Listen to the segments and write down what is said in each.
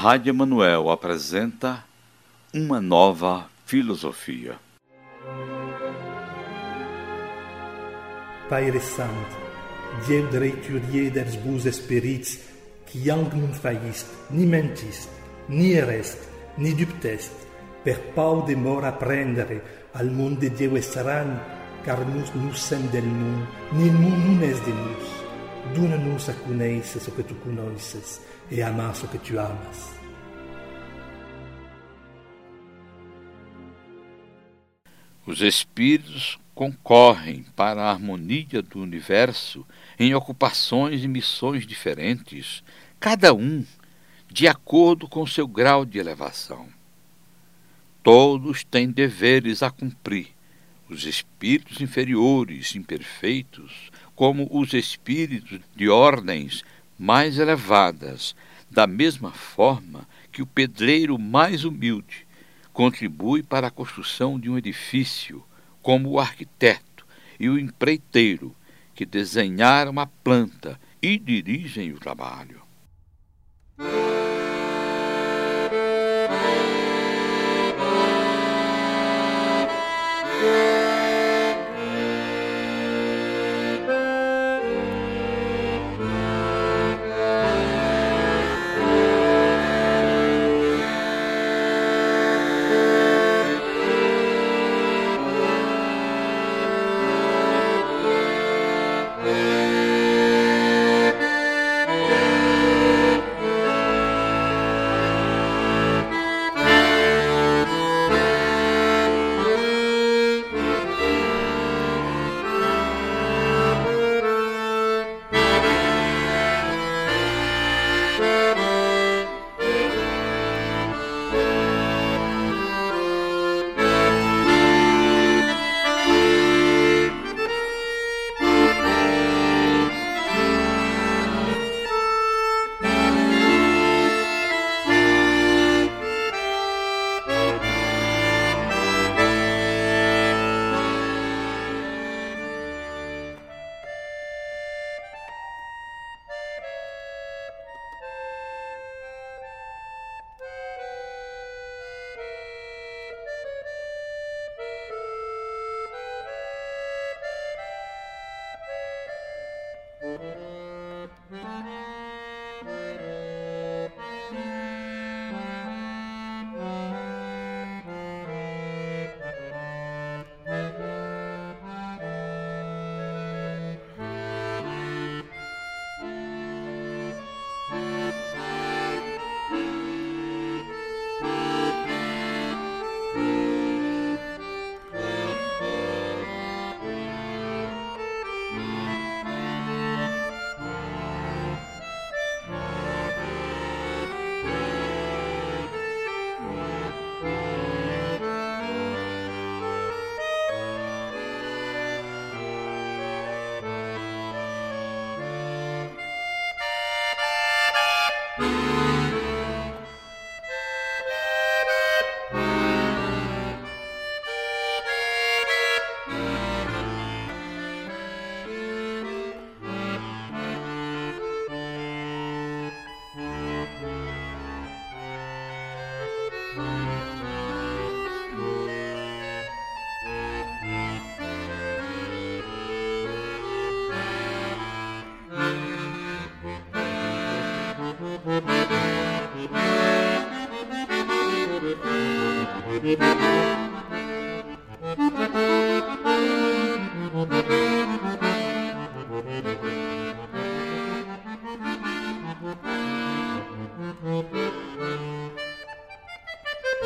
Rádio Emanuel apresenta uma nova filosofia. Pai Santo, Dieu dreiturier dels bons espírits, qui ang non failliste, ni mentiste, ni ereste, ni dubteste, per pau de mort apprendere al monde de Dieu estran, car nous nous sem del monde, ni nous non es de nous. Dona-nos a conhecer o que tu conheces e amar o que tu amas. Os espíritos concorrem para a harmonia do universo em ocupações e missões diferentes, cada um de acordo com seu grau de elevação. Todos têm deveres a cumprir. Os espíritos inferiores, imperfeitos, como os espíritos de ordens mais elevadas, da mesma forma que o pedreiro mais humilde contribui para a construção de um edifício, como o arquiteto e o empreiteiro que desenharam a planta e dirigem o trabalho.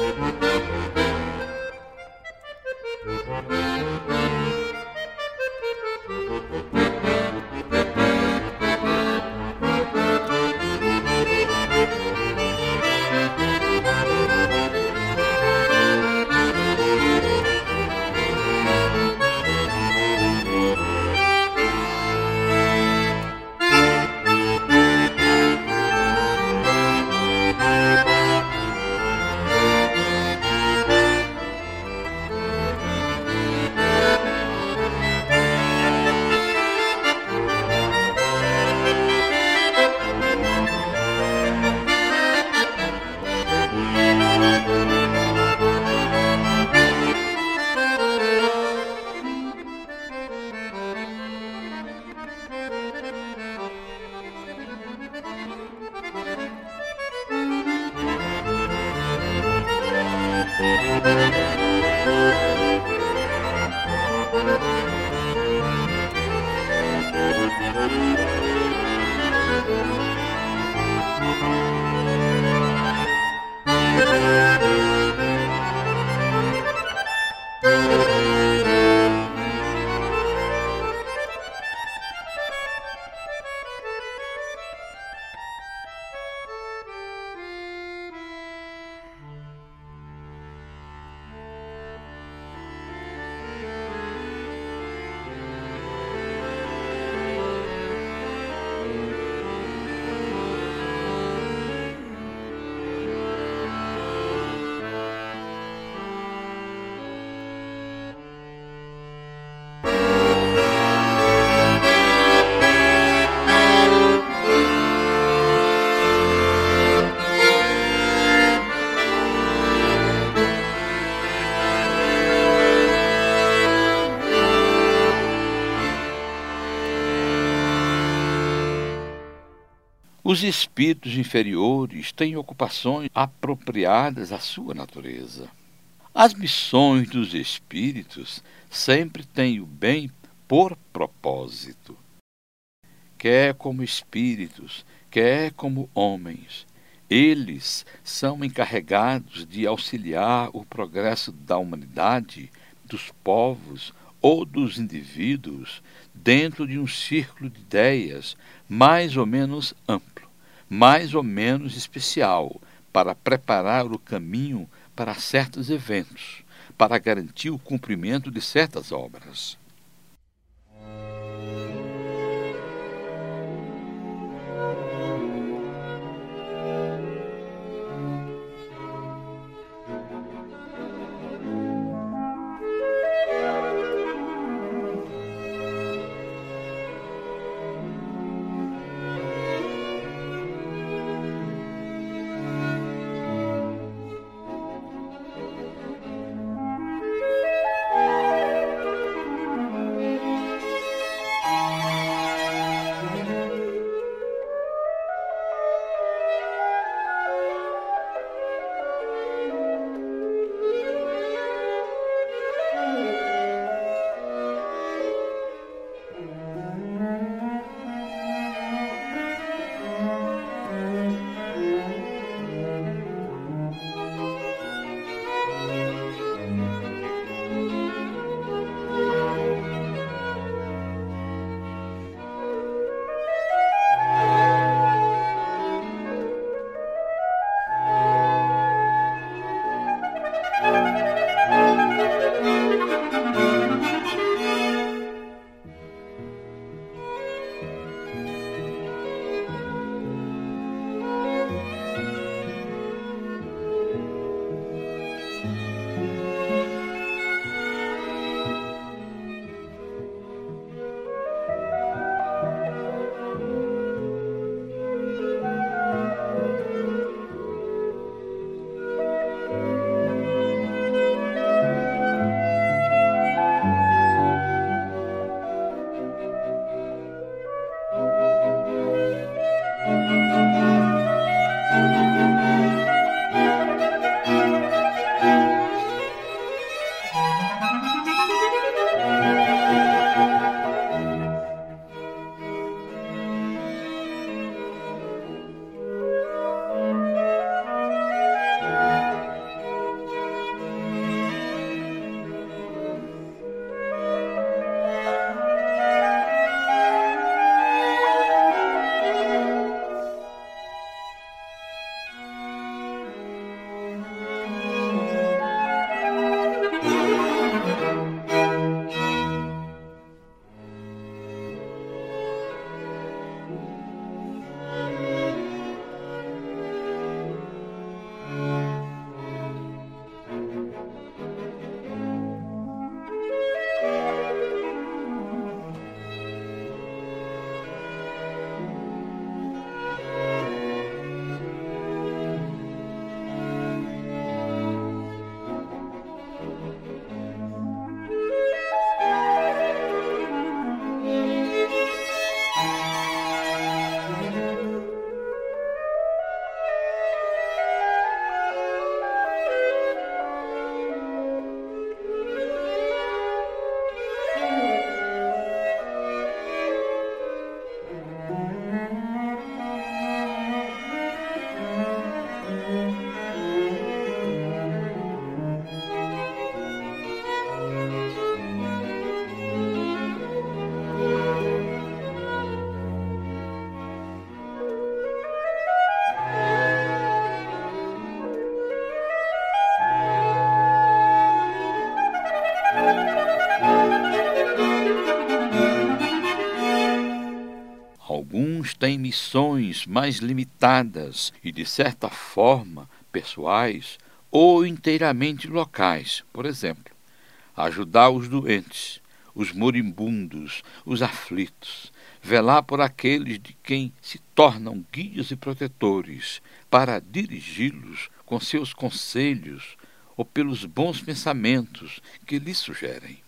Thank you. Os espíritos inferiores têm ocupações apropriadas à sua natureza. As missões dos espíritos sempre têm o bem por propósito. Quer como espíritos, quer como homens, eles são encarregados de auxiliar o progresso da humanidade, dos povos ou dos indivíduos dentro de um círculo de ideias mais ou menos amplo mais ou menos especial para preparar o caminho para certos eventos, para garantir o cumprimento de certas obras. Têm missões mais limitadas e, de certa forma, pessoais ou inteiramente locais. Por exemplo, ajudar os doentes, os moribundos, os aflitos, velar por aqueles de quem se tornam guias e protetores, para dirigi-los com seus conselhos ou pelos bons pensamentos que lhes sugerem.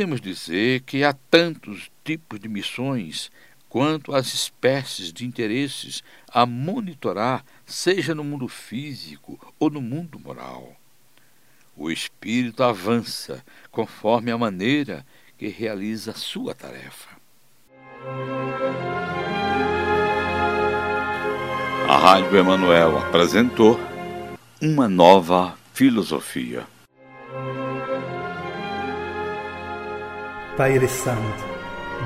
Podemos dizer que há tantos tipos de missões quanto as espécies de interesses a monitorar, seja no mundo físico ou no mundo moral. O espírito avança conforme a maneira que realiza sua tarefa. A Rádio Emanuel apresentou uma nova filosofia. Père Sant,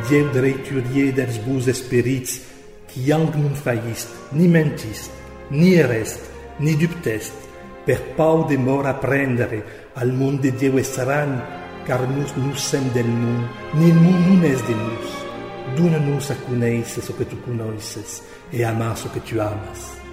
Dieu dreiturier dels bus esperits, qui non faïst, ni mentist, ni erest, ni dubtest, per pau de mort apprendere al món de Dieu essaran, car nus nus sem del món, ni il món non es de nus. Dona-nos a conèixer o que tu coneixes e amar o que tu amas.